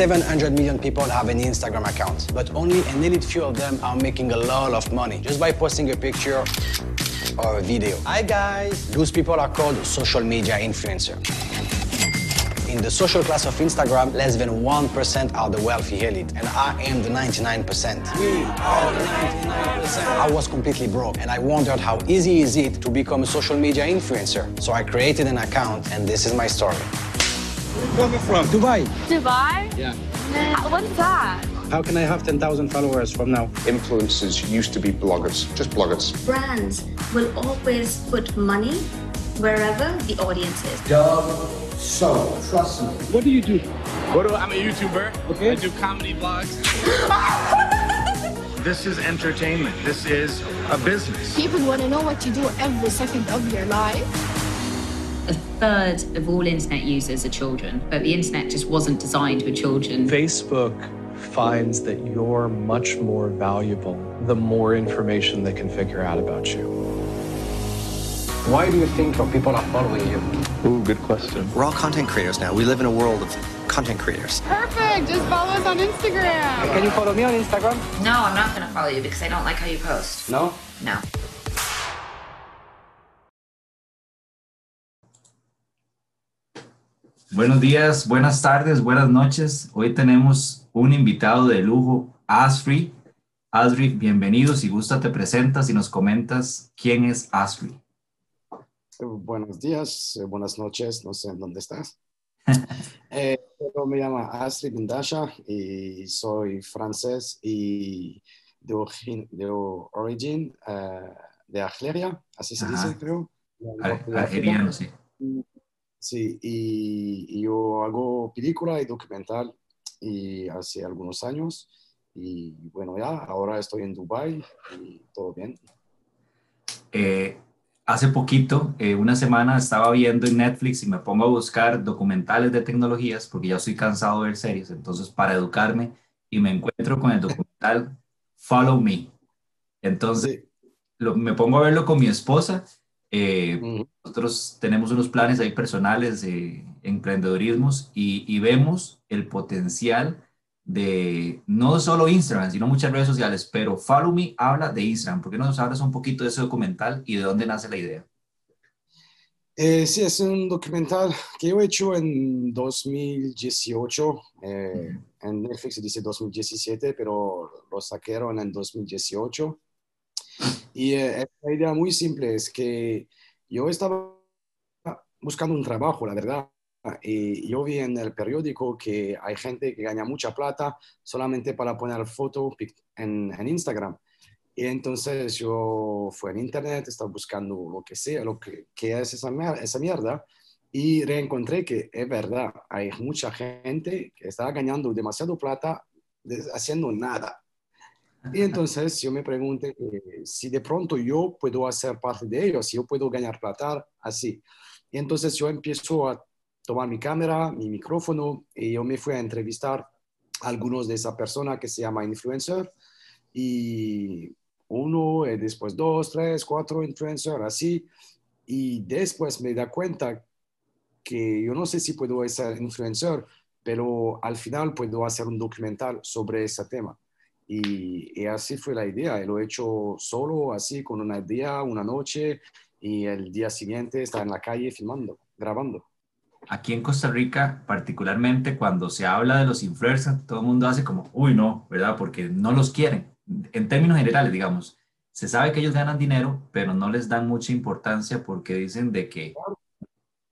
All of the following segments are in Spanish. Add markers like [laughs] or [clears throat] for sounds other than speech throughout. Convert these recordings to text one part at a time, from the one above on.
700 million people have an Instagram account, but only an elite few of them are making a lot of money just by posting a picture or a video. Hi guys! Those people are called social media influencer. In the social class of Instagram, less than 1% are the wealthy elite, and I am the 99%. We are the 99%. I was completely broke, and I wondered how easy is it to become a social media influencer. So I created an account, and this is my story. Where are you from? Dubai. Dubai? Yeah. What's that? How can I have 10,000 followers from now? Influencers used to be bloggers, just bloggers. brands will always put money wherever the audience is. So, trust me. What do you do? What do I'm a YouTuber. Okay. I do comedy vlogs. [laughs] this is entertainment. This is a business. People want to know what you do every second of your life. A third of all internet users are children, but the internet just wasn't designed for children. Facebook finds that you're much more valuable the more information they can figure out about you. Why do you think your people are following you? Ooh, good question. We're all content creators now. We live in a world of content creators. Perfect. Just follow us on Instagram. Can you follow me on Instagram? No, I'm not going to follow you because I don't like how you post. No? No. Buenos días, buenas tardes, buenas noches. Hoy tenemos un invitado de lujo, Asri. Asri, bienvenido. Si gusta, te presentas y nos comentas quién es Asri. Buenos días, eh, buenas noches, no sé en dónde estás. [laughs] Eh, me llamo Astrid Bindasha y soy francés y de origen, de origen eh, de Argelia, así se dice, creo. Ar- Algeriano, sí. Sí, y, y yo hago película y documental y hace algunos años. Y bueno, ya, ahora estoy en Dubai y todo bien. Eh, hace poquito, eh, una semana, estaba viendo en Netflix y me pongo a buscar documentales de tecnologías porque ya estoy cansado de ver series. Entonces, para educarme, y me encuentro con el documental Follow Me. Entonces, lo- me pongo a verlo con mi esposa. Eh, Ujú. nosotros tenemos unos planes ahí personales de emprendedorismos y, y vemos el potencial de no solo Instagram, sino muchas redes sociales, pero Follow Me habla de Instagram. ¿Por qué no nos hablas un poquito de ese documental y de dónde nace la idea? Eh, sí, es un documental que yo he hecho en 2018. eh, en Netflix dice 2017, pero lo sacaron en 2018. Y eh, una idea muy simple, es que yo estaba buscando un trabajo, la verdad. Y yo vi en el periódico que hay gente que gana mucha plata solamente para poner foto pic- en, en Instagram. Y entonces yo fui en internet, estaba buscando lo que sea, lo que, que es esa, esa mierda, y reencontré que es verdad, hay mucha gente que está ganando demasiado plata haciendo nada. Y entonces yo me pregunté eh, si de pronto yo puedo hacer parte de ellos, si yo puedo ganar plata así. Y entonces yo empiezo a tomar mi cámara, mi micrófono, y yo me fui a entrevistar a algunos de esa persona que se llama influencer, y uno, y después dos, tres, cuatro influencers, así. Y después me da cuenta que yo no sé si puedo ser influencer, pero al final puedo hacer un documental sobre ese tema. Y, y así fue la idea. Y lo he hecho solo, así, con una idea, una noche, y el día siguiente está en la calle filmando, grabando. Aquí en Costa Rica, particularmente cuando se habla de los influencers, todo el mundo hace como, uy, no, ¿verdad? Porque no los quieren. En términos generales, digamos, se sabe que ellos ganan dinero, pero no les dan mucha importancia porque dicen de que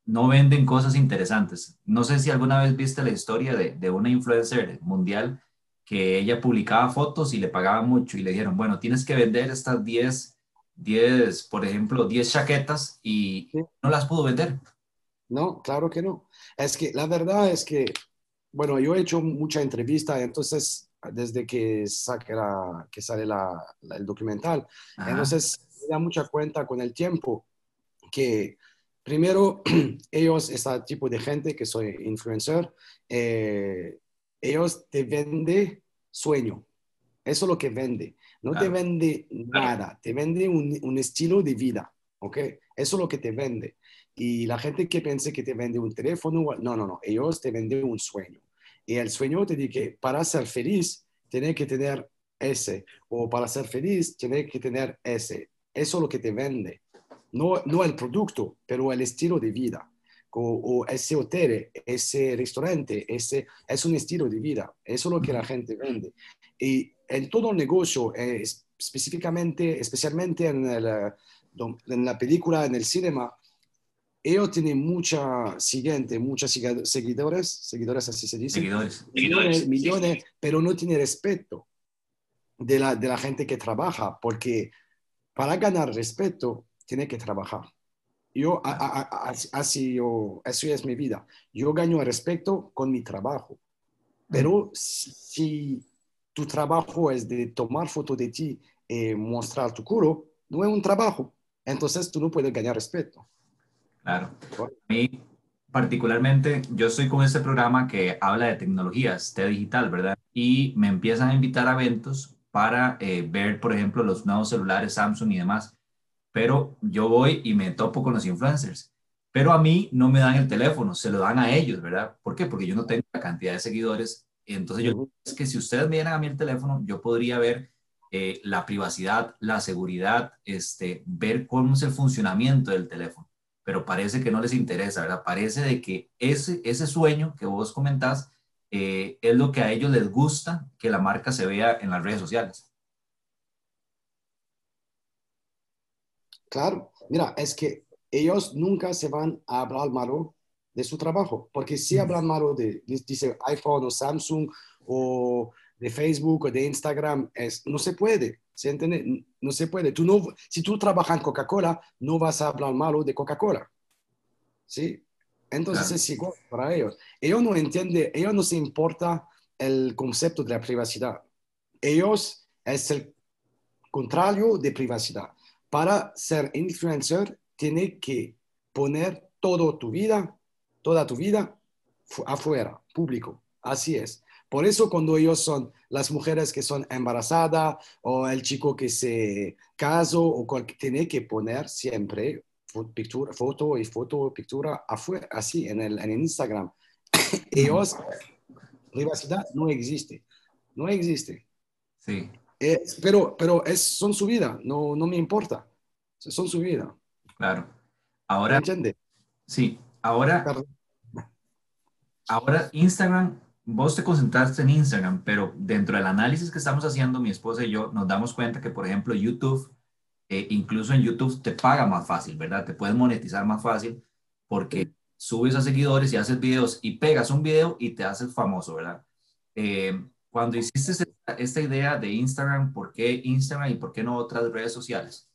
no venden cosas interesantes. No sé si alguna vez viste la historia de, de una influencer mundial que ella publicaba fotos y le pagaban mucho y le dijeron, bueno, tienes que vender estas 10, 10, por ejemplo, 10 chaquetas y no las pudo vender. No, claro que no. Es que la verdad es que, bueno, yo he hecho mucha entrevista, entonces, desde que, saque la, que sale la, la- el documental, Ajá. entonces me da mucha cuenta con el tiempo que primero [clears throat] ellos, este tipo de gente que soy influencer, eh, ellos te venden sueño. Eso es lo que vende. No te Claro. vende nada, te vende un, un estilo de vida, ¿ok? Eso es lo que te vende. Y la gente que piense que te vende un teléfono, no, no, no, ellos te venden un sueño. Y el sueño te dice que para ser feliz, tiene que tener ese, o para ser feliz, tiene que tener ese. Eso es lo que te vende. No, no el producto, pero el estilo de vida. O, o ese hotel, ese restaurante, ese es un estilo de vida. Eso es lo que la gente vende. Y en todo el negocio, eh, específicamente, especialmente en, el, eh, en la película, en el cinema, ellos tienen mucha siguiente, muchos seguidores, seguidores así se dice. Seguidores. Millones, millones, pero no tiene respeto de la, de la gente que trabaja, porque para ganar respeto tiene que trabajar. Yo, a, a, a, así yo, eso es mi vida. Yo gano respeto con mi trabajo. Pero si tu trabajo es de tomar foto de ti y mostrar tu culo, no es un trabajo. Entonces tú no puedes ganar respeto. Claro. A mí, particularmente, yo estoy con este programa que habla de tecnologías, de digital, ¿verdad? Y me empiezan a invitar a eventos para eh, ver, por ejemplo, los nuevos celulares Samsung y demás. Pero yo voy y me topo con los influencers. Pero a mí no me dan el teléfono, se lo dan a ellos, ¿verdad? ¿Por qué? Porque yo no tengo la cantidad de seguidores. Entonces, yo es que si ustedes me dieran a mí el teléfono, yo podría ver eh, la privacidad, la seguridad, este, ver cómo es el funcionamiento del teléfono pero parece que no les interesa, ¿verdad? Parece de que ese, ese sueño que vos comentás eh, es lo que a ellos les gusta que la marca se vea en las redes sociales. Claro, mira, es que ellos nunca se van a hablar malo de su trabajo, porque si hablan malo de, dice iPhone o Samsung o de Facebook o de Instagram, es, no se puede. ¿Se entiende? No se puede. Tú no, si tú trabajas en Coca-Cola, no vas a hablar malo de Coca-Cola. ¿Sí? Entonces claro. es igual para ellos. Ellos no entienden, ellos no se importa el concepto de la privacidad. Ellos es el contrario de privacidad. Para ser influencer, tiene que poner toda tu vida, toda tu vida afuera, público. Así es. Por eso cuando ellos son las mujeres que son embarazadas o el chico que se casó o tiene que poner siempre pintura, foto y foto, pintura afuera, así en el, en Instagram. [coughs] ellos, privacidad no existe, no existe. Sí. Eh, pero pero es, son su vida, no, no me importa, son su vida. Claro. Ahora, ¿Entiende? Sí, ahora, ahora Instagram vos te concentraste en Instagram, pero dentro del análisis que estamos haciendo, mi esposa y yo, nos damos cuenta que, por ejemplo, YouTube, eh, incluso en YouTube te paga más fácil, ¿verdad? Te puedes monetizar más fácil porque subes a seguidores y haces videos y pegas un video y te haces famoso, ¿verdad? Eh, cuando hiciste esta, esta idea de Instagram, ¿por qué Instagram y por qué no otras redes sociales?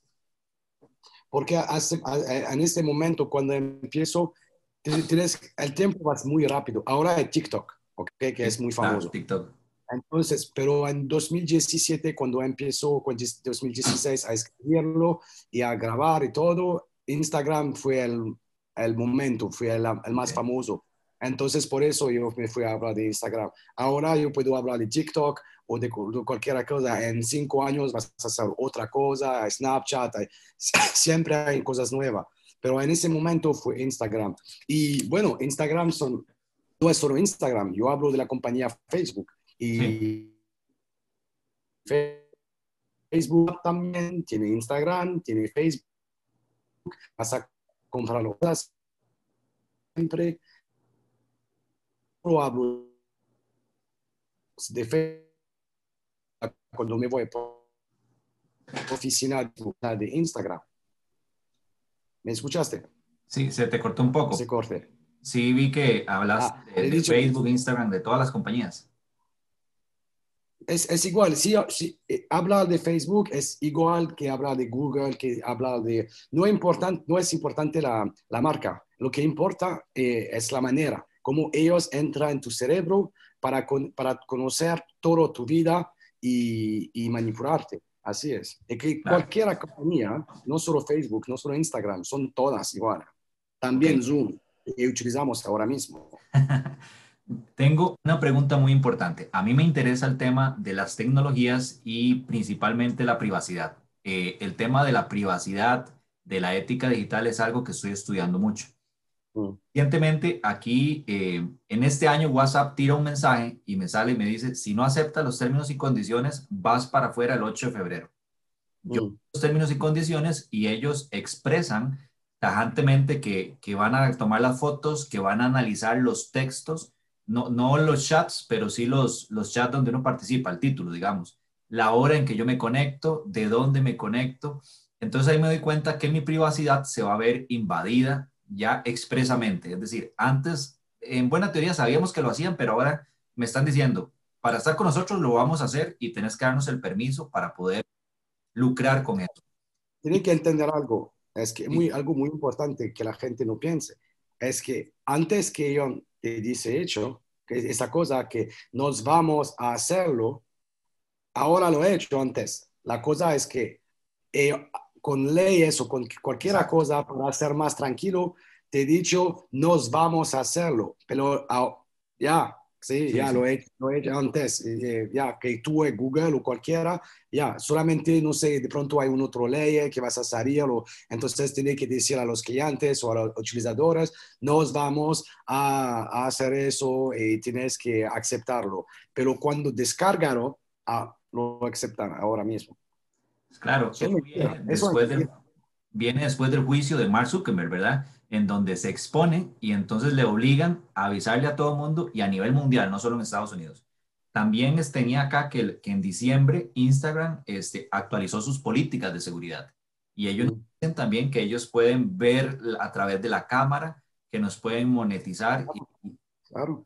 Porque hace, en este momento, cuando empiezo, tienes, el tiempo va muy rápido. Ahora es TikTok. Okay, que es muy famoso. Ah, TikTok. Entonces, pero en 2017, cuando empezó, en 2016 a escribirlo y a grabar y todo, Instagram fue el, el momento, fue el, el, más famoso. Entonces, por eso yo me fui a hablar de Instagram. Ahora yo puedo hablar de TikTok o de, de cualquier cosa. En cinco años vas a hacer otra cosa, Snapchat, [laughs] siempre hay cosas nuevas. Pero en ese momento fue Instagram. Y bueno, Instagram son no es solo Instagram, yo hablo de la compañía Facebook. Y sí. Facebook también tiene Instagram, tiene Facebook. Vas a comprar cosas siempre. Hablo de Facebook cuando me voy por oficina de Instagram. ¿Me escuchaste? Sí, se te cortó un poco. Se corte. Sí, vi que hablas ah, de, de Facebook, Instagram, de todas las compañías. Es, es igual, si, si eh, hablar de Facebook es igual que hablar de Google, que hablar de... No, important, no es importante la, la marca, lo que importa eh, es la manera, cómo ellos entran en tu cerebro para, con, para conocer toda tu vida y, y manipularte. Así es. Y que claro. cualquier compañía, no solo Facebook, no solo Instagram, son todas iguales. También okay. Zoom que utilizamos ahora mismo. [laughs] Tengo una pregunta muy importante. A mí me interesa el tema de las tecnologías y principalmente la privacidad. Eh, el tema de la privacidad, de la ética digital es algo que estoy estudiando mucho. Mm. Recientemente, aquí, eh, en este año, WhatsApp tira un mensaje y me sale y me dice, si no aceptas los términos y condiciones, vas para afuera el 8 de febrero. Yo Mm. los términos y condiciones y ellos expresan tajantemente que, que van a tomar las fotos, que van a analizar los textos, no, no los chats, pero sí los, los chats donde uno participa, el título, digamos, la hora en que yo me conecto, de dónde me conecto. Entonces ahí me doy cuenta que mi privacidad se va a ver invadida ya expresamente. Es decir, antes, en buena teoría sabíamos que lo hacían, pero ahora me están diciendo, para estar con nosotros lo vamos a hacer y tenés que darnos el permiso para poder lucrar con eso. Tienen que entender algo, es que muy, algo muy importante que la gente no piense, es que antes que yo te dice hecho, que esa cosa que nos vamos a hacerlo, ahora lo he hecho antes. La cosa es que eh, con leyes o con cualquier cosa para ser más tranquilo, te he dicho, nos vamos a hacerlo, pero ah, ya, sí, Sí, ya sí. Lo, he, lo he hecho antes, eh, ya que tú en Google o cualquiera, ya, solamente, no sé, de pronto hay una otra ley que vas a salir, o, entonces tienes que decir a los clientes o a los utilizadores, nos vamos a, a hacer eso y tienes que aceptarlo, pero cuando descargarlo, ah, lo aceptan ahora mismo. Claro, Eso viene después, del, viene después del juicio de Mark Zuckerberg, ¿verdad? En donde se expone y entonces le obligan a avisarle a todo el mundo y a nivel mundial, no solo en Estados Unidos. También tenía acá que, que en diciembre Instagram este, actualizó sus políticas de seguridad y ellos nos dicen también que ellos pueden ver a través de la cámara, que nos pueden monetizar. Y, y Claro.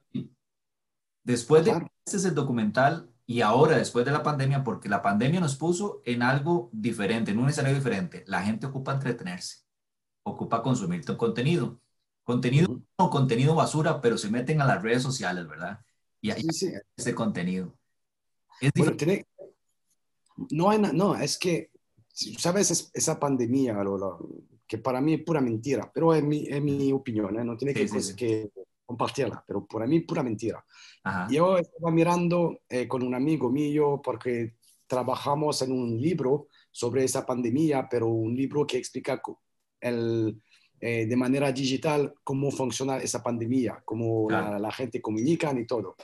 después de Claro. este es el documental y ahora después de la pandemia, porque la pandemia nos puso en algo diferente, en un escenario diferente. La gente ocupa entretenerse, ocupa consumir tu contenido. Contenido o contenido basura, pero se meten a las redes sociales, ¿verdad? Y ahí Sí, sí. ese contenido. Es Bueno, tiene- no, hay no, es que, ¿sabes? Es- esa pandemia, lo- lo- que para mí es pura mentira, pero es mi, es mi opinión, ¿eh? no tiene Sí, que, sí. que compartirla, pero para mí pura mentira. Ajá. Yo estaba mirando eh, con un amigo mío porque trabajamos en un libro sobre esa pandemia, pero un libro que explica el, eh, de manera digital cómo funciona esa pandemia, cómo Claro. la, la gente comunica y todo.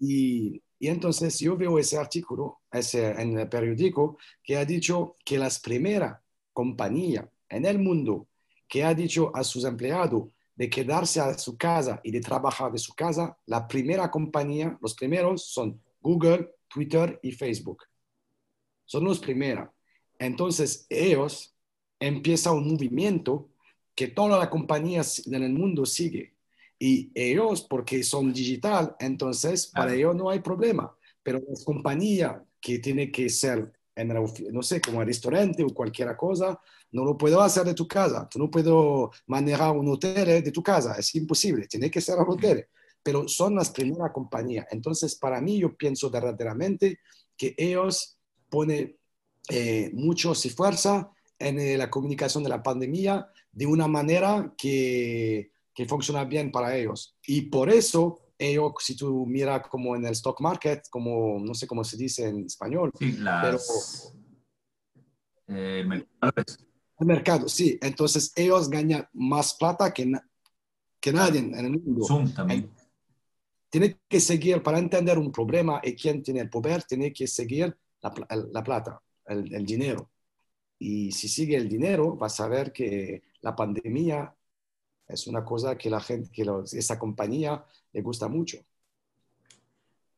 Y, y entonces yo veo ese artículo ese, en el periódico que ha dicho que las primeras compañías en el mundo que ha dicho a sus empleados de quedarse a su casa y de trabajar de su casa, la primera compañía, los primeros son Google, Twitter y Facebook. Son los primeros. Entonces ellos empiezan un movimiento que todas las compañías en el mundo sigue. Y ellos, porque son digital, entonces para ellos no hay problema. Pero las compañías que tienen que ser, en no sé, como el restaurante o cualquier cosa, no lo puedo hacer de tu casa. Tú no puedo manejar un hotel de tu casa. Es imposible. Tiene que ser un hotel. Pero son las primeras compañías. Entonces, para mí, yo pienso verdaderamente que ellos ponen eh, mucho y fuerza en eh, la comunicación de la pandemia de una manera que, que funciona bien para ellos. Y por eso, ellos, si tú miras como en el stock market, como no sé cómo se dice en español, Sí, pero las, eh, mercados. el mercado, sí, entonces ellos ganan más plata que, na- que nadie en el mundo. Zoom también. Tiene que seguir, para entender un problema y quién tiene el poder, tiene que seguir la, la plata, el, el dinero. Y si sigue el dinero, vas a ver que la pandemia es una cosa que la gente, que los- esa compañía le gusta mucho.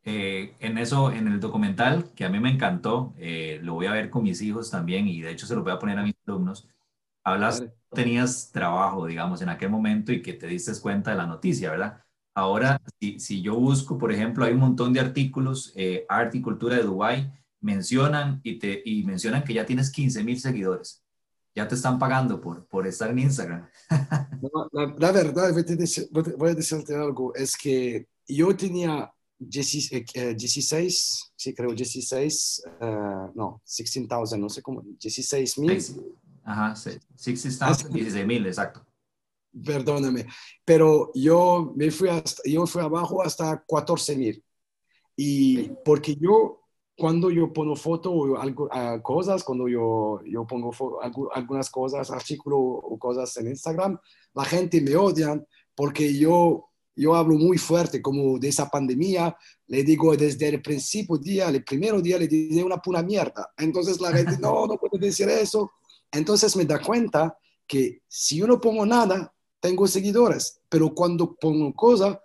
Eh, en eso, en el documental, que a mí me encantó, eh, lo voy a ver con mis hijos también y de hecho se lo voy a poner a mis alumnos, hablas, Vale. tenías trabajo, digamos, en aquel momento y que te diste cuenta de la noticia, ¿verdad? Ahora, si, si yo busco, por ejemplo, hay un montón de artículos, eh, Arte y Cultura de Dubái, mencionan y, te, y mencionan que ya tienes 15 mil seguidores. Ya te están pagando por, por estar en Instagram. [laughs] No, La, la verdad, voy a, decirte algo, es que yo tenía 16, eh, eh, 16 sí creo 16, eh, no, 16,000, no sé cómo, 16 mil, Ajá, 60,000, 16 mil, exacto. perdóname, pero yo me fui hasta, yo fui abajo hasta 14 mil. Y porque yo cuando yo pongo foto o algo, ah, cosas, cuando yo, yo pongo fo- algu- algunas cosas, artículos o cosas en Instagram, la gente me odian porque yo, yo hablo muy fuerte como de esa pandemia, le digo desde el principio día, el primer día le dije una pura mierda. Entonces la gente, no, no puedo decir eso. Entonces me da cuenta que si yo no pongo nada, tengo seguidores, pero cuando pongo cosas,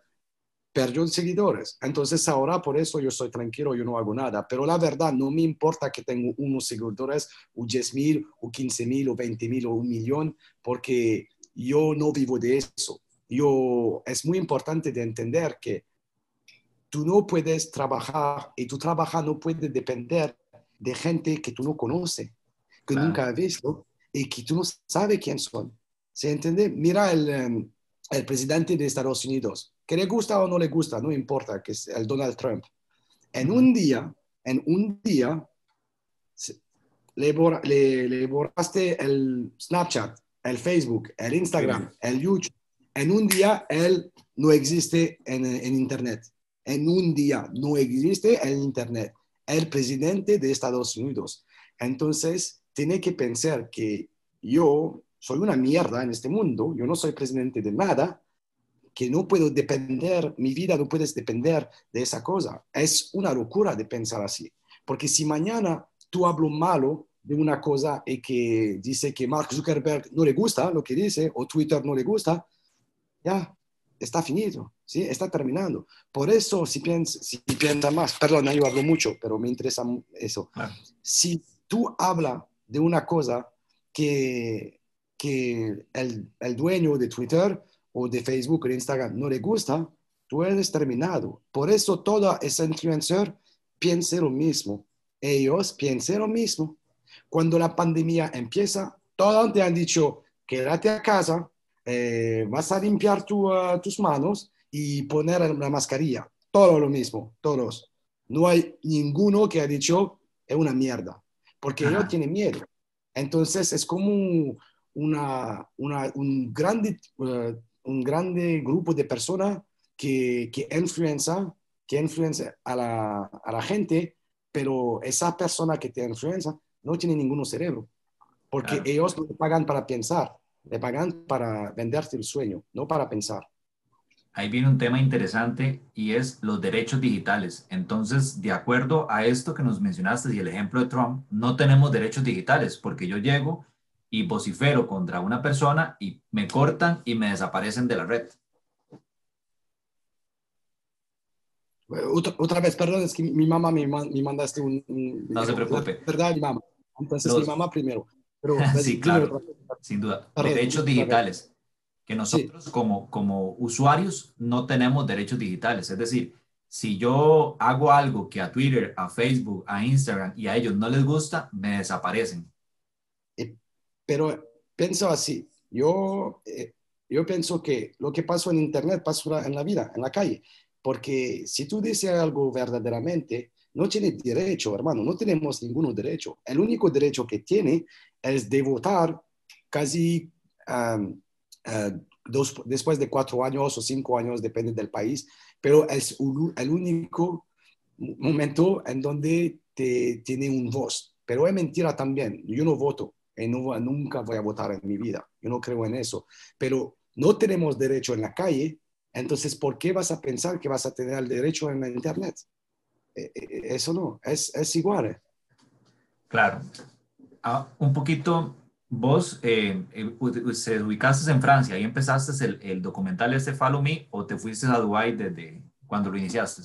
perdió seguidores. Entonces ahora por eso yo estoy tranquilo, yo no hago nada. Pero la verdad, no me importa que tengo unos seguidores, o 10 mil, o 15 mil, o 20 mil, o un millón, porque yo no vivo de eso. Yo, es muy importante de entender que tú no puedes trabajar y tu trabajo no puede depender de gente que tú no conoces, que nunca has visto y que tú no sabes quién son. ¿Se entiende? Mira el, em, el presidente de Estados Unidos, que le gusta o no le gusta, no importa, que es el Donald Trump. En un día, en un día, le, borra- le- le borraste el Snapchat, el Facebook, el Instagram, el YouTube. En un día, él no existe en, en Internet. En un día no existe en Internet. El presidente de Estados Unidos. Entonces, tiene que pensar que yo soy una mierda en este mundo, yo no soy presidente de nada, que no puedo depender, mi vida no puede depender de esa cosa. Es una locura de pensar así. Porque si mañana tú hablo malo de una cosa y que dice que Mark Zuckerberg no le gusta lo que dice o Twitter no le gusta, ya está finito, ¿sí? está terminando. Por eso, si piensas si piensa más, perdón, yo hablo mucho, pero me interesa eso. Si tú hablas de una cosa que, que el, el dueño de Twitter o de Facebook o de Instagram no le gusta, tú eres terminado. Por eso toda esa influencer piensa lo mismo. Ellos piensan lo mismo. Cuando la pandemia empieza, todos te han dicho, quédate a casa, eh, vas a limpiar tu, ah, tus manos y poner la mascarilla. Todo lo mismo, todos. No hay ninguno que ha dicho, es una mierda, porque ellos tienen miedo. Entonces es como un, una, una- un, grande, eh, un grande grupo de personas que, que influencia, que influencia a, la, a la gente, pero esa persona que te influencia no tiene ningún cerebro, porque Claro. ellos no pagan para pensar, le pagan para venderte el sueño, no para pensar. Ahí viene un tema interesante y es los derechos digitales. Entonces, de acuerdo a esto que nos mencionaste y el ejemplo de Trump, no tenemos derechos digitales porque yo llego y vocifero contra una persona y me cortan y me desaparecen de la red. Otra, otra vez, perdón, es que mi, mi mamá me, me mandaste un... un- No se preocupe. ¿Verdad, mi mamá? Entonces, Los- mi mamá primero. Pero, [laughs] Sí, dime claro, sin duda. Derechos digitales. Que nosotros como, como usuarios no tenemos derechos digitales. Es decir, si yo hago algo que a Twitter, a Facebook, a Instagram y a ellos no les gusta, me desaparecen. Pero pienso así, yo, eh, yo pienso que lo que pasó en Internet pasa en la vida, en la calle, porque si tú dices algo verdaderamente, no tienes derecho, hermano, no tenemos ningún derecho. El único derecho que tiene es de votar casi um, uh, dos, después de cuatro años o cinco años, depende del país, pero es un- el único momento en donde te tiene un voz. Pero es mentira también, yo no voto y no, nunca voy a votar en mi vida, yo no creo en eso. Pero no tenemos derecho en la calle, entonces ¿por qué vas a pensar que vas a tener el derecho en la Internet? Eh, eh, Eso no, es, es igual. eh. Claro. Ah, un poquito, vos eh, eh, se ubicaste en Francia y empezaste el, el documental este Follow Me o te fuiste a Dubái desde cuando lo iniciaste.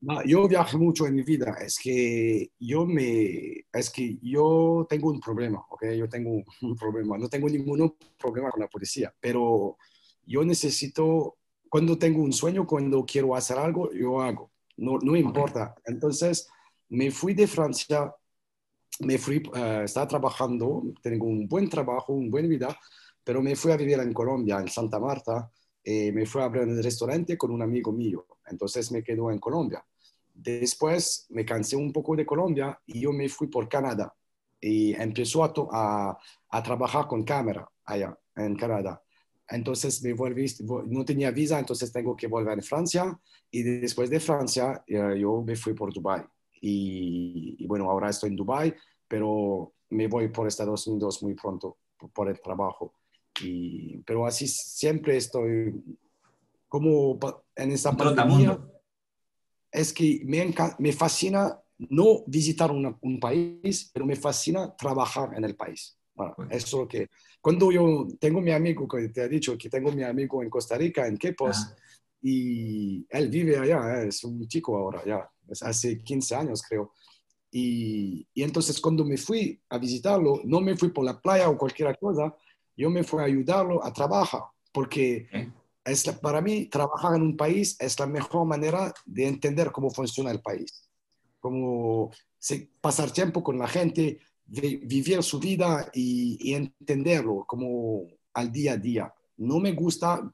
No, yo viajo mucho en mi vida, es que yo me, es que yo tengo un problema, ¿ok? Yo tengo [laughs] un problema, no tengo ningún problema con la policía, pero yo necesito, cuando tengo un sueño, cuando quiero hacer algo, yo hago, no, no importa. Entonces, me fui de Francia, me fui, eh, estaba trabajando, tengo un buen trabajo, una buena vida, pero me fui a vivir en Colombia, en Santa Marta, eh, me fui a abrir un restaurante con un amigo mío, entonces me quedo en Colombia. Después me cansé un poco de Colombia y yo me fui por Canadá y empezó a, trabajar con cámara allá en Canadá. Entonces me volví, vo- no tenía visa, entonces tengo que volver a Francia y después de Francia eh, yo me fui por Dubái y, y bueno, ahora estoy en Dubai, pero me voy por Estados Unidos muy pronto por, por el trabajo. Y, pero así siempre estoy como en esta pandemia. Es que me, me fascina no visitar una- un país, pero me fascina trabajar en el país. Bueno, Bueno. eso es lo que... Cuando yo tengo mi amigo, que te he dicho que tengo mi amigo en Costa Rica, en Quepos, Ajá. y él vive allá, eh, es un chico ahora, ya, es hace 15 años creo. Y, y entonces cuando me fui a visitarlo, no me fui por la playa o cualquier cosa, yo me fui a ayudarlo a trabajar, porque. Es la- para mí trabajar en un país es la mejor manera de entender cómo funciona el país, como pasar tiempo con la gente, vi- vivir su vida y, y entenderlo como al día a día. No me gusta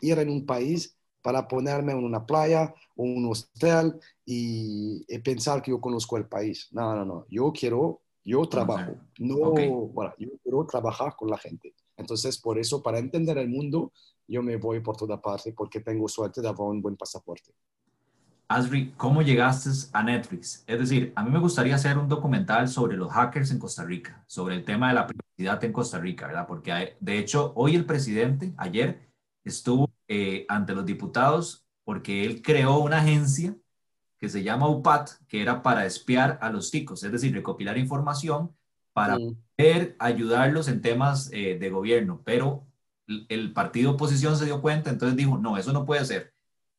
ir en un país para ponerme en una playa o un hostel y, y pensar que yo conozco el país. No, no, no. Yo quiero, yo trabajo. No, Ok. bueno, yo quiero trabajar con la gente. Entonces, por eso, para entender el mundo, yo me voy por toda parte porque tengo suerte de un buen pasaporte. Asri, ¿cómo llegaste a Netflix? Es decir, a mí me gustaría hacer un documental sobre los hackers en Costa Rica, sobre el tema de la privacidad en Costa Rica, ¿verdad? Porque hay- de hecho hoy el presidente, ayer, estuvo eh, ante los diputados porque él creó una agencia que se llama UPAT, que era para espiar a los ticos, es decir, recopilar información para Mm. poder ayudarlos en temas eh, de gobierno, pero el- partido oposición se dio cuenta, entonces dijo, no, eso no puede ser.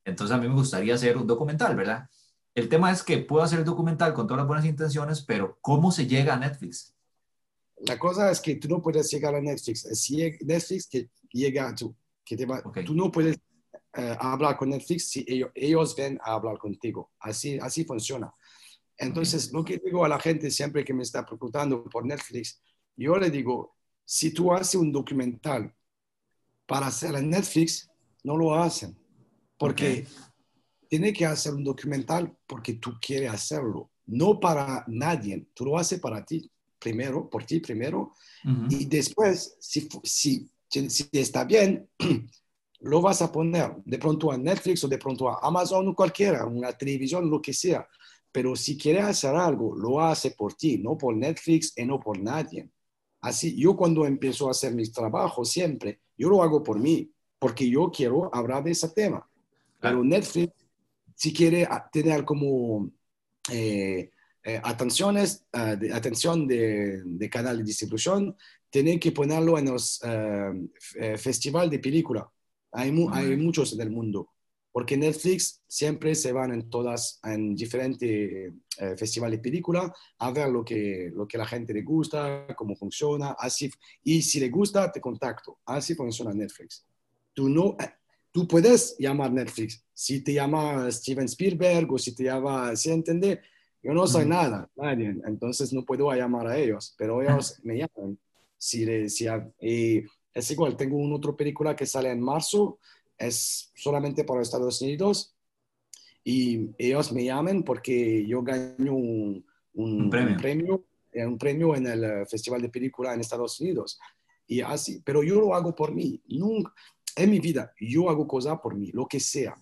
Entonces a mí me gustaría hacer un documental, ¿verdad? El tema es que puedo hacer el documental con todas las buenas intenciones, pero ¿cómo se llega a Netflix? La cosa es que tú no puedes llegar a Netflix. Es Netflix que llega a tú. Que te va- Ok. Tú no puedes eh, hablar con Netflix si ellos, ellos ven a hablar contigo. Así, así funciona. Entonces, lo que digo a la gente siempre que me está preguntando por Netflix, yo le digo, si tú haces un documental para hacer en Netflix, no lo hacen. Porque tiene que hacer un documental porque tú quieres hacerlo, no para nadie. Tú lo haces para ti primero, por ti primero, y después, si, si, si está bien, [clears throat] lo vas a poner de pronto a Netflix o de pronto a Amazon o cualquiera, una televisión, lo que sea. Pero si quieres hacer algo, lo hace por ti, no por Netflix y no por nadie. Así, yo cuando empiezo a hacer mis trabajos siempre, yo lo hago por mí, porque yo quiero hablar de ese tema. Pero Netflix, si quiere a- tener como eh, eh, atenciones, eh, de, atención de, de canal de distribución, tiene que ponerlo en los eh, f- eh, festival de película. Hay, mu- hay muchos en el mundo. Porque Netflix siempre se van en todas, en diferentes eh, festivales de película a ver lo que, lo que la gente le gusta, cómo funciona, así. Y si le gusta, te contacto. Así funciona Netflix. Tú no, eh, tú puedes llamar Netflix. Si te llama Steven Spielberg o si te llama, ¿sí entiende? Yo no soy nada, nadie, entonces no puedo llamar a ellos, pero ellos me llaman. Si, le- si y es igual, tengo una otra película que sale en marzo, es solamente para Estados Unidos y ellos me llaman porque yo gano un, un- Un premio. un premio, eh, un premio en el Festival de Película en Estados Unidos. Y así, pero yo lo hago por mí. Nunca, en mi vida, yo hago cosas por mí, lo que sea.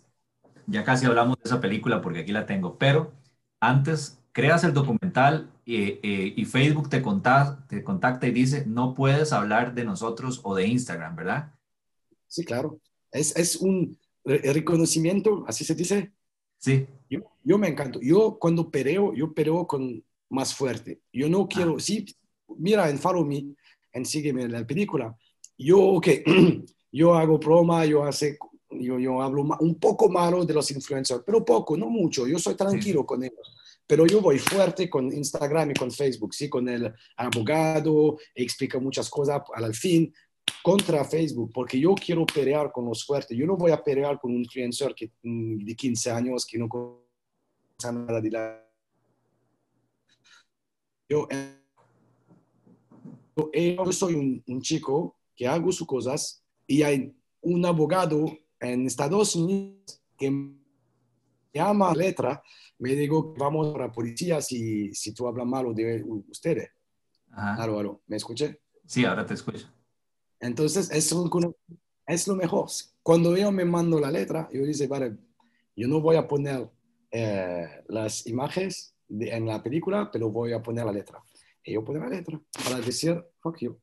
Ya casi hablamos de esa película porque aquí la tengo, pero antes creas el documental eh, eh, y Facebook te, conta- te contacta y dice, no puedes hablar de nosotros o de Instagram, ¿verdad? Sí, claro. Es, es un re- reconocimiento, así se dice. Sí. Yo, yo me encanto. Yo cuando pereo, yo pereo con más fuerte. Yo no quiero, sí, mira en Follow Me, en Sígueme la película, yo, ok, [clears throat] yo hago broma, yo, hace, yo, yo hablo un poco malo de los influencers, pero poco, no mucho. Yo soy tranquilo con ellos. Pero yo voy fuerte con Instagram y con Facebook, sí, con el abogado, explico muchas cosas al fin contra Facebook, porque yo quiero pelear con los fuertes. Yo no voy a pelear con un influencer que, mm, de 15 años que no conoce nada de la... Yo, eh, yo, soy un, un chico que hago sus cosas y hay un abogado en Estados Unidos que me llama letra, me digo, vamos a la policía si, si tú hablas malo de ustedes. Ajá. Aló, ¿me escuché? Sí, ahora te escucho. Entonces, es, lo mejor. Cuando yo me mando la letra, yo dice, vale, yo no voy a poner eh, las imágenes de- en la película, pero voy a poner la letra. Y yo pongo la letra para decir, fuck you.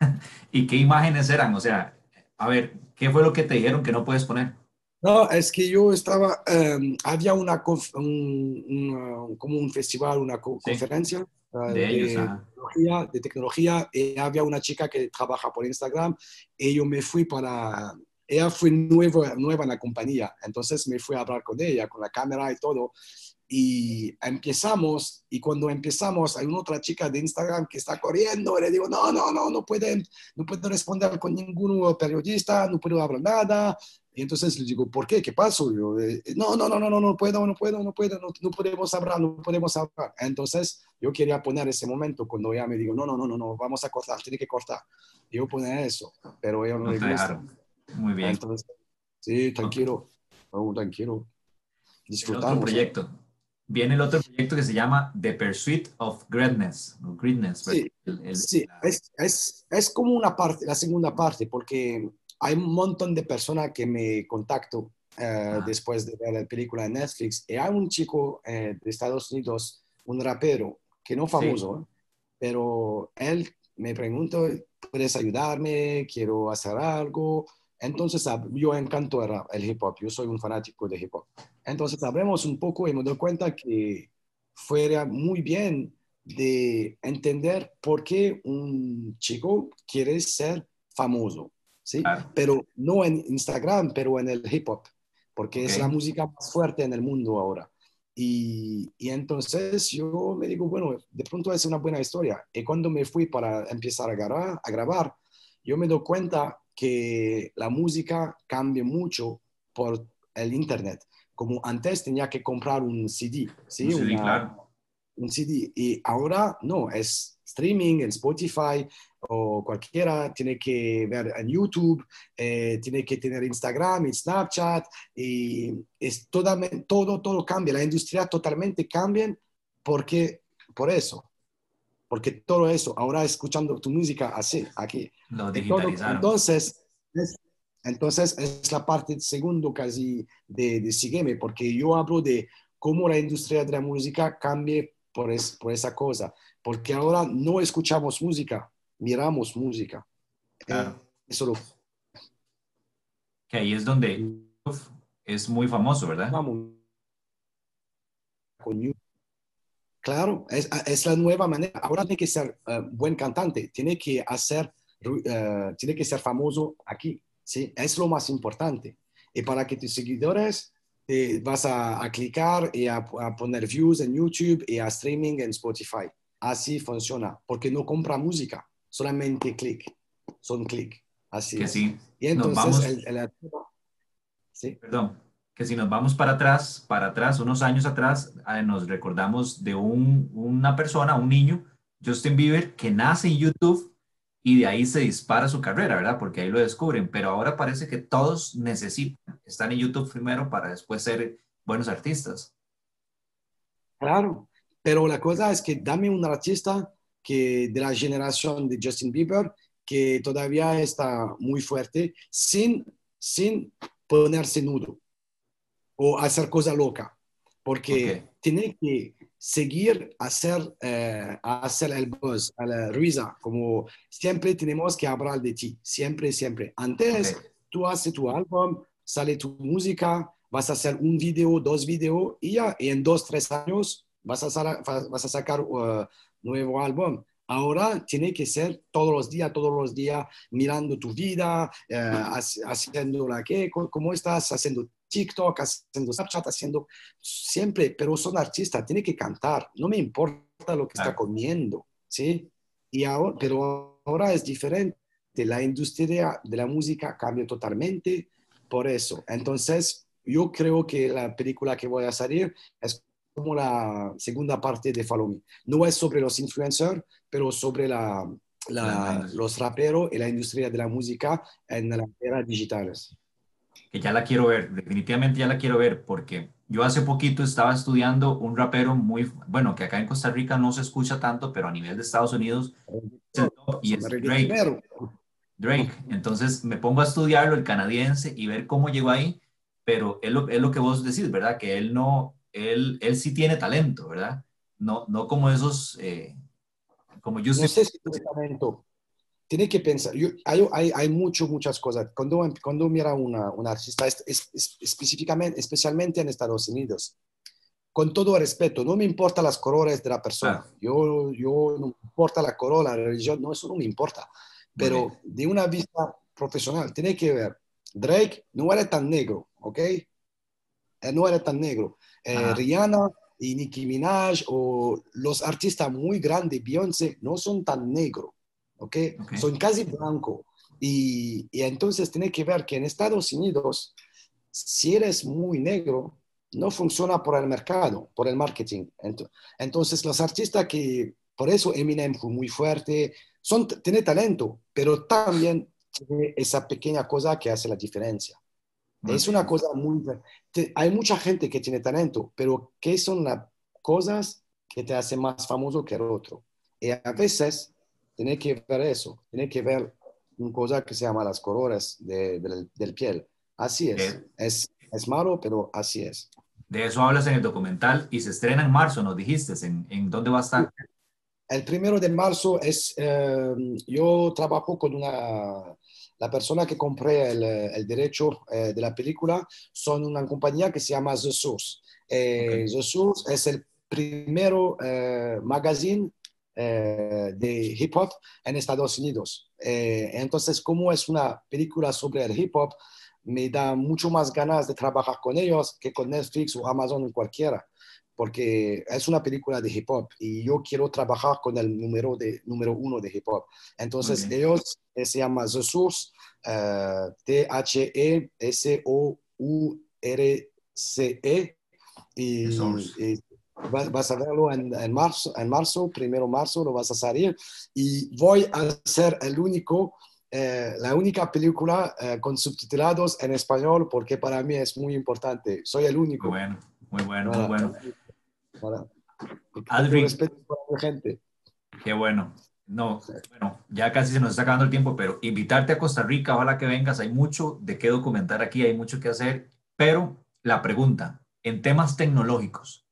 [laughs] ¿Y qué imágenes eran? O sea, a ver, ¿qué fue lo que te dijeron que no puedes poner? No, es que yo estaba, em, había una, un- una- como un festival, una co- Sí. conferencia eh, De ellos, tecnología, de tecnología, y había una chica que trabaja por Instagram, y yo me fui para, ella fue nueva, nueva en la compañía, entonces me fui a hablar con ella, con la cámara y todo, y empezamos, y cuando empezamos hay una otra chica de Instagram que está corriendo, y le digo, no, no, no, no pueden, no puedo responder con ningún periodista, no puedo hablar nada, y entonces le digo, ¿por qué? ¿Qué pasó? Yo, eh, no, no, no, no, no, no puedo, no puedo, no puedo, no, no podemos hablar, no podemos hablar. Entonces yo quería poner ese momento cuando ella me dijo, no, no, no, no, no, vamos a cortar, tiene que cortar. Yo poner eso, pero ella no, No le gusta. Muy bien. Entonces, sí, tranquilo, no, tranquilo. El otro Disfrutamos. proyecto. Viene el otro proyecto que se llama The Pursuit of Greatness. Greatness. Sí, El- el- Sí, es, es, es como una parte, la segunda parte, porque hay un montón de personas que me contacto Ah. después de ver la película en Netflix. Y hay un chico eh, de Estados Unidos, un rapero, que no famoso, ¿eh? pero él me preguntó, ¿puedes ayudarme? Quiero hacer algo. Entonces, yo encanto el, hip hop, yo soy un fanático de hip hop. Entonces, hablemos un poco y me doy cuenta que fuera muy bien de entender por qué un chico quiere ser famoso, ¿sí? Claro. Pero no en Instagram, pero en el hip hop, porque es Ok. la música más fuerte en el mundo ahora. Y, y entonces yo me digo, bueno, de pronto es una buena historia. Y cuando me fui para empezar a grabar, a grabar yo me doy cuenta que la música cambia mucho por el Internet. Como antes tenía que comprar un CD, ¿sí? Un CD, Una- claro. un CD. Y ahora no, es streaming en Spotify o cualquiera, tiene que ver en YouTube, eh, tiene que tener Instagram y Snapchat, y es toda, todo, todo cambia, la industria totalmente cambia porque, por eso, porque todo eso, ahora escuchando tu música así, aquí. Lo digitalizaron. Entonces, es, entonces es la parte segundo casi de, de Sígueme, porque yo hablo de cómo la industria de la música cambia por, es- por esa cosa, porque ahora no escuchamos música, miramos música. Claro. Eh, eso lo Que ahí es donde es muy famoso, ¿verdad? vamos con you. Claro, es, es la nueva manera. Ahora tiene que ser eh, buen cantante, tiene que hacer, eh, tiene que ser famoso aquí, ¿sí? Es lo más importante. Y para que tus seguidores eh, vas a, a clicar y a, a poner views en YouTube y a streaming en Spotify. Así funciona, porque no compra música, solamente clic, son clic. Así Que es. sí. Y Nos entonces, vamos- el- el- sí. Perdón, que si nos vamos para atrás, para atrás, unos años atrás, eh, nos recordamos de un- una persona, un niño, Justin Bieber, que nace en YouTube y de ahí se dispara su carrera, ¿verdad? Porque ahí lo descubren, pero ahora parece que todos necesitan estar en YouTube primero para después ser buenos artistas. Claro, pero la cosa es que dame un artista que de la generación de Justin Bieber que todavía está muy fuerte sin, sin ponerse nudo o hacer cosa loca, porque tiene que seguir hacer, eh, hacer el buzz, a la risa, como siempre tenemos que hablar de ti, siempre, siempre. Antes, tú haces tu álbum, sale tu música, vas a hacer un video, dos videos y ya, y en dos, tres años vas a, sa- vas a sacar nuevo álbum. Ahora tiene que ser todos los días, todos los días, mirando tu vida, eh, haci- haciendo la que, cómo estás, haciendo TikTok, haciendo Snapchat, haciendo siempre, pero son artistas, tiene que cantar, no me importa lo que está comiendo, ¿sí? Y ahora, pero ahora es diferente, la industria de la música cambia totalmente por eso. Entonces, yo creo que la película que voy a salir es como la segunda parte de Follow Me. No es sobre los influencers, pero sobre la, la- los raperos y la industria de la música en la era digitales. que ya la quiero ver, definitivamente ya la quiero ver, porque yo hace poquito estaba estudiando un rapero muy, bueno, que acá en Costa Rica no se escucha tanto, pero a nivel de Estados Unidos es el top y es Drake. Drake. Entonces me pongo a estudiarlo, el canadiense, y ver cómo llegó ahí, pero es lo, es lo que vos decís, ¿verdad? Que él no, él, él sí tiene talento, ¿verdad? No, no como esos, eh, como yo no sé si tiene talento. Tiene que pensar, yo, hay, hay, hay mucho, muchas cosas. Cuando, cuando mira una, una artista, es, es, es- específicamente, especialmente en Estados Unidos, con todo respeto, no me importa las colores de la persona. Yo, yo no me importa la corona, la religión, no, eso no me importa. Pero de una vista profesional, tiene que ver, Drake no era tan negro, ¿ok? Él no era tan negro. Eh. Rihanna y Nicki Minaj o los artistas muy grandes, Beyoncé, no son tan negros, ¿ok? Son casi blancos. Y, y entonces tiene que ver que en Estados Unidos, si eres muy negro, no funciona por el mercado, por el marketing. Ento- Entonces, los artistas que, por eso Eminem fue muy fuerte, son, tiene talento, pero también tiene esa pequeña cosa que hace la diferencia. Es una cosa muy... te- hay mucha gente que tiene talento, pero ¿qué son las cosas que te hacen más famoso que el otro? Y a veces tiene que ver eso, tiene que ver una cosa que se llama las colores de- del, del piel. Así es. es. Es malo, pero así es. De eso hablas en el documental y se estrena en marzo, nos dijiste, ¿en, en dónde va a estar? El primero de marzo es, eh, yo trabajo con una, la persona que compré el, el derecho eh, de la película, son una compañía que se llama The Source. Eh, The Source es el primero eh, magazine eh, de hip hop en Estados Unidos. Eh, entonces, como es una película sobre el hip hop, me da mucho más ganas de trabajar con ellos que con Netflix o Amazon o cualquiera porque es una película de hip hop y yo quiero trabajar con el número, de, número uno de hip hop. Entonces bien. ellos eh, se llama The Source, eh, T-H-E-S-O-U-R-C-E y, y vas, vas a verlo en, en marzo, en marzo, primero marzo lo vas a salir y voy a ser el único eh, la única película eh, con subtitulados en español porque para mí es muy importante. Soy el único. Muy bueno, muy bueno, muy Para- bueno. Para- Adri. respeto para la gente. Qué bueno. No, bueno, ya casi se nos está acabando el tiempo, pero invitarte a Costa Rica, ojalá que vengas, hay mucho de qué documentar aquí, hay mucho que hacer, pero la pregunta, en temas tecnológicos,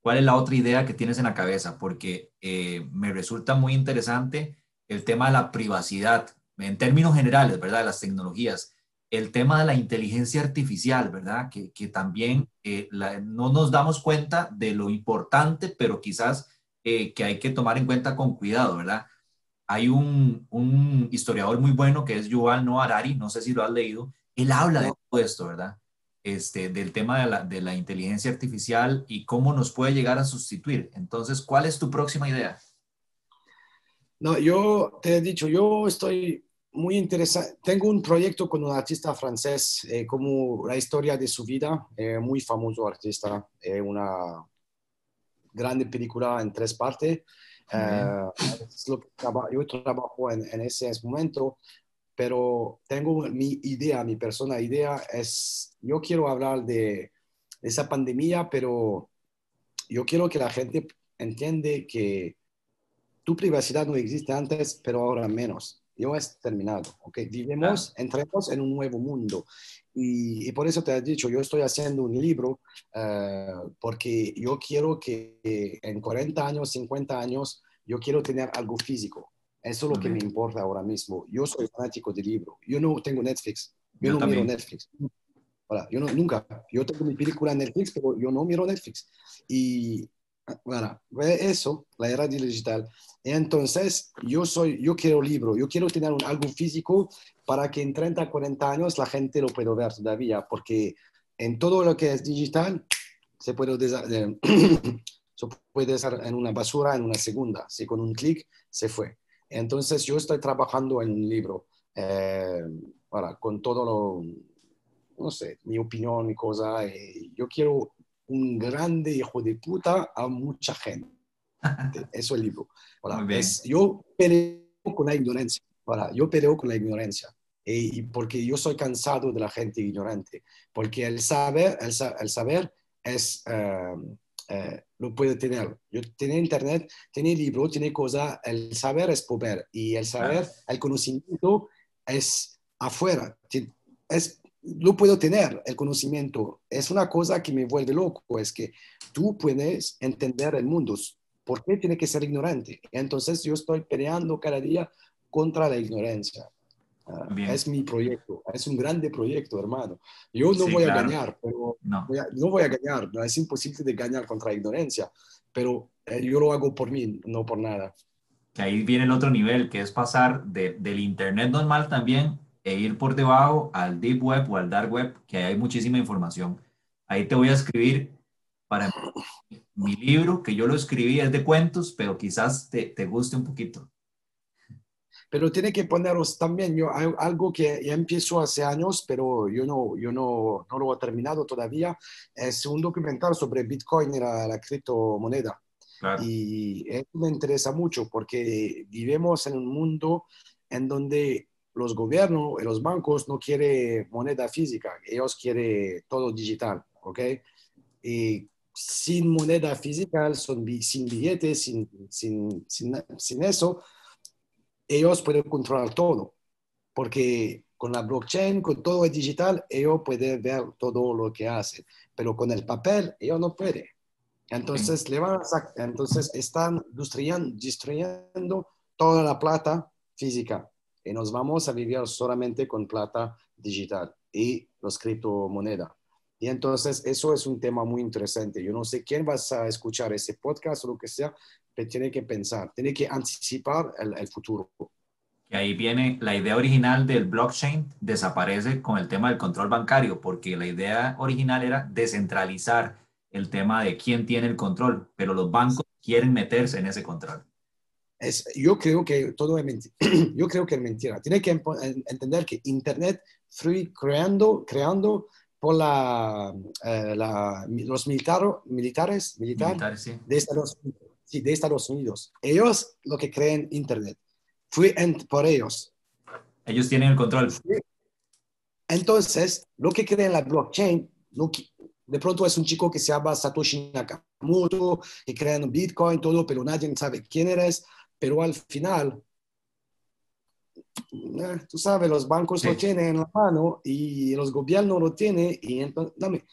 ¿cuál es la otra idea que tienes en la cabeza? Porque eh, me resulta muy interesante el tema de la privacidad, en términos generales, ¿verdad? De las tecnologías, el tema de la inteligencia artificial, ¿verdad? Que, que también eh, la- no nos damos cuenta de lo importante, pero quizás eh, que hay que tomar en cuenta con cuidado, ¿verdad? Hay un, un historiador muy bueno que es Yuval Noah Harari, no sé si lo has leído, él habla de todo esto, ¿verdad? Este, del tema de la, de la inteligencia artificial y cómo nos puede llegar a sustituir. Entonces, ¿cuál es tu próxima idea? No, yo te he dicho, yo estoy muy interesado. Tengo un proyecto con un artista francés, eh, como la historia de su vida, eh, muy famoso artista, eh, una grande película en tres partes. Eh, es lo que traba- yo trabajo en, en ese momento, pero tengo mi idea, mi persona idea es, yo quiero hablar de esa pandemia, pero yo quiero que la gente entiende que tu privacidad no existe antes, pero ahora menos. Yo es terminado, ¿ok? Vivimos, entremos en un nuevo mundo. Y, y por eso te he dicho, yo estoy haciendo un libro eh, porque yo quiero que en 40 años, 50 años, yo quiero tener algo físico. Eso es lo que me importa ahora mismo. Yo soy fanático de libro. Yo no tengo Netflix. Yo, Yo no también. miro Netflix. Voilà, yo no, nunca. Yo tengo mi película en Netflix, pero yo no miro Netflix. Y ve eso, la era digital. Entonces, yo soy, yo quiero libro, yo quiero tener un, algo físico para que en 30, 40 años la gente lo pueda ver todavía, porque en todo lo que es digital se puede, eh, [clears throat] se puede estar en una basura en una segunda, si con un clic se fue. Entonces, yo estoy trabajando en un libro, eh, con todo lo, no sé, mi opinión, mi cosa, eh, yo quiero un grande hijo de puta a mucha gente. [laughs] Eso es el libro. Bien. es- yo peleo con la ignorancia. Voilà, yo peleo con la ignorancia. Y, y porque yo soy cansado de la gente ignorante. Porque el saber, el, el saber es, eh, eh, lo puede tener. Yo tiene internet, tiene libro, tiene cosa. El saber es poder. Y el saber, el conocimiento es afuera. Es lo puedo tener, el conocimiento. Es una cosa que me vuelve loco, es que tú puedes entender el mundo. ¿Por qué tiene que ser ignorante? Entonces yo estoy peleando cada día contra la ignorancia. Ah, es mi proyecto, es un grande proyecto, hermano. Yo no Sí, voy a ganar, pero No. voy a- no voy a ganar, no, es imposible de ganar contra la ignorancia, pero eh, yo lo hago por mí, no por nada. que ahí viene el otro nivel, que es pasar de- del Internet normal también e ir por debajo al Deep Web o al Dark Web, que ahí hay muchísima información. Ahí te voy a escribir para mi libro, que yo lo escribí, es de cuentos, pero quizás te, te guste un poquito. Pero tiene que poneros también, yo, algo que ya empiezo hace años, pero yo no, yo no, no lo he terminado todavía, es un documental sobre Bitcoin y la, la criptomoneda. Claro. Y eso me interesa mucho porque vivimos en un mundo en donde los gobiernos y los bancos no quieren moneda física, ellos quieren todo digital, ¿ok? Y sin moneda física, son sin billetes, sin, sin, sin, sin eso, ellos pueden controlar todo, porque con la blockchain, con todo el digital, ellos pueden ver todo lo que hacen, pero con el papel, ellos no pueden. Entonces, le van a entonces están destruyendo, destruyendo toda la plata física y nos vamos a vivir solamente con plata digital y los criptomonedas. Y entonces eso es un tema muy interesante. Yo no sé quién vas a escuchar ese podcast o lo que sea, pero tiene que pensar, tiene que anticipar el, el futuro. Y ahí viene la idea original del blockchain, desaparece con el tema del control bancario, porque la idea original era descentralizar el tema de quién tiene el control, pero los bancos quieren meterse en ese control. Es, yo creo que todo es mentira. [clears throat] Yo creo que es mentira. Tiene que entender que Internet fue creando, creando por la, eh, la- los militaro- militares, militar Militares, sí. de, Estados, sí, de Estados Unidos. Ellos lo que creen Internet. Fue en- por ellos. Ellos tienen el control. Entonces, lo que creen la blockchain, lo que- de pronto es un chico que se llama Satoshi Nakamoto, que crean Bitcoin, todo, pero nadie sabe quién eres. Pero al final, eh, tú sabes, los bancos lo Sí. tienen en la mano y los gobiernos lo tienen y entonces, dame,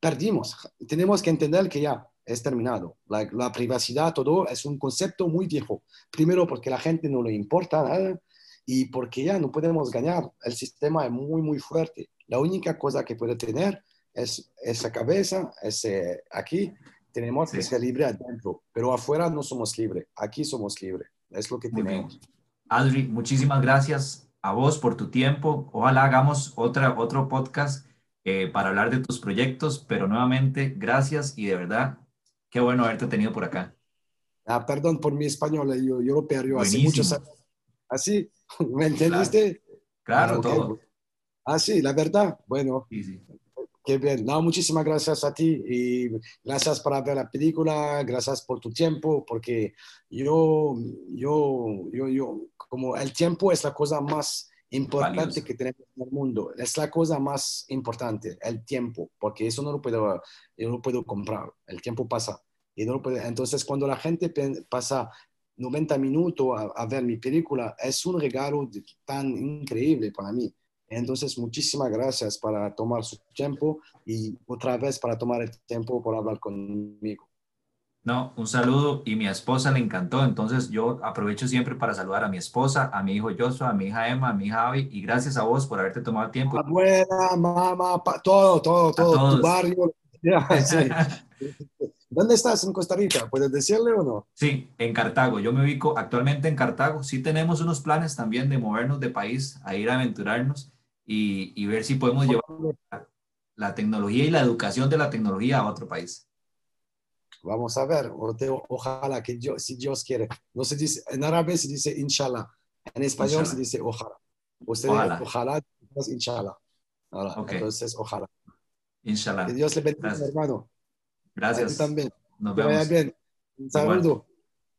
perdimos. Tenemos que entender que ya es terminado. La, la privacidad, todo es un concepto muy viejo. Primero porque la gente no le importa nada y porque ya no podemos ganar. El sistema es muy, muy fuerte. La única cosa que puede tener es esa cabeza, ese aquí. Tenemos que Sí. ser libres adentro, pero afuera no somos libres. Aquí somos libres. Es lo que Muy bien. tenemos. Adri, muchísimas gracias a vos por tu tiempo. Ojalá hagamos otra, otro podcast eh, para hablar de tus proyectos, pero nuevamente, gracias y de verdad, qué bueno haberte tenido por acá. Ah, perdón por mi español, yo, yo lo perdí hace muchos años. ¿Así? [laughs] ¿Me entendiste? Claro, Ah, ok. todo. Ah, sí, la verdad. Bueno, Sí, sí. Qué bien. No, muchísimas gracias a ti y gracias por ver la película, gracias por tu tiempo, porque yo, yo, yo, yo, como el tiempo es la cosa más importante Valioso. que tenemos en el mundo, es la cosa más importante, el tiempo, porque eso no lo puedo, yo no puedo comprar, el tiempo pasa. Y no lo puedo- entonces, cuando la gente pasa 90 minutos a, a ver mi película, es un regalo de- tan increíble para mí. Entonces, muchísimas gracias para tomar su tiempo y otra vez para tomar el tiempo por hablar conmigo. No, un saludo y mi esposa le encantó, entonces yo aprovecho siempre para saludar a mi esposa, a mi hijo Joshua, a mi hija Emma, a mi hija Abby y gracias a vos por haberte tomado el tiempo. Abuela, mamá, pa- todo, todo, todo, tu barrio. [laughs] Sí. [laughs] ¿Dónde estás en Costa Rica? ¿Puedes decirle o no? Sí, en Cartago. Yo me ubico actualmente en Cartago. Sí tenemos unos planes también de movernos de país, a ir a aventurarnos y, y ver si podemos llevar la tecnología y la educación de la tecnología a otro país. Vamos a ver, ojalá que Dios, si Dios quiere. No se dice, en árabe se dice inshallah, en español se Inshallah. dice ojalá. Usted, Ojalá. ojalá, inshallah. Ahora, Ok. Entonces, ojalá. Inshallah. Que Dios le bendiga, Gracias. hermano. A Gracias. ti también. Nos Que vaya vemos. bien. Un saludo.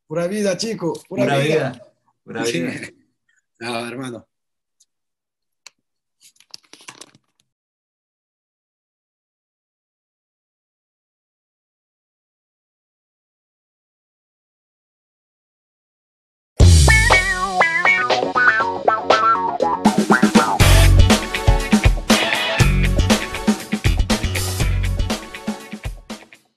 Pura vida, chico. Pura, Pura vida. vida. Pura vida. [laughs] No, hermano.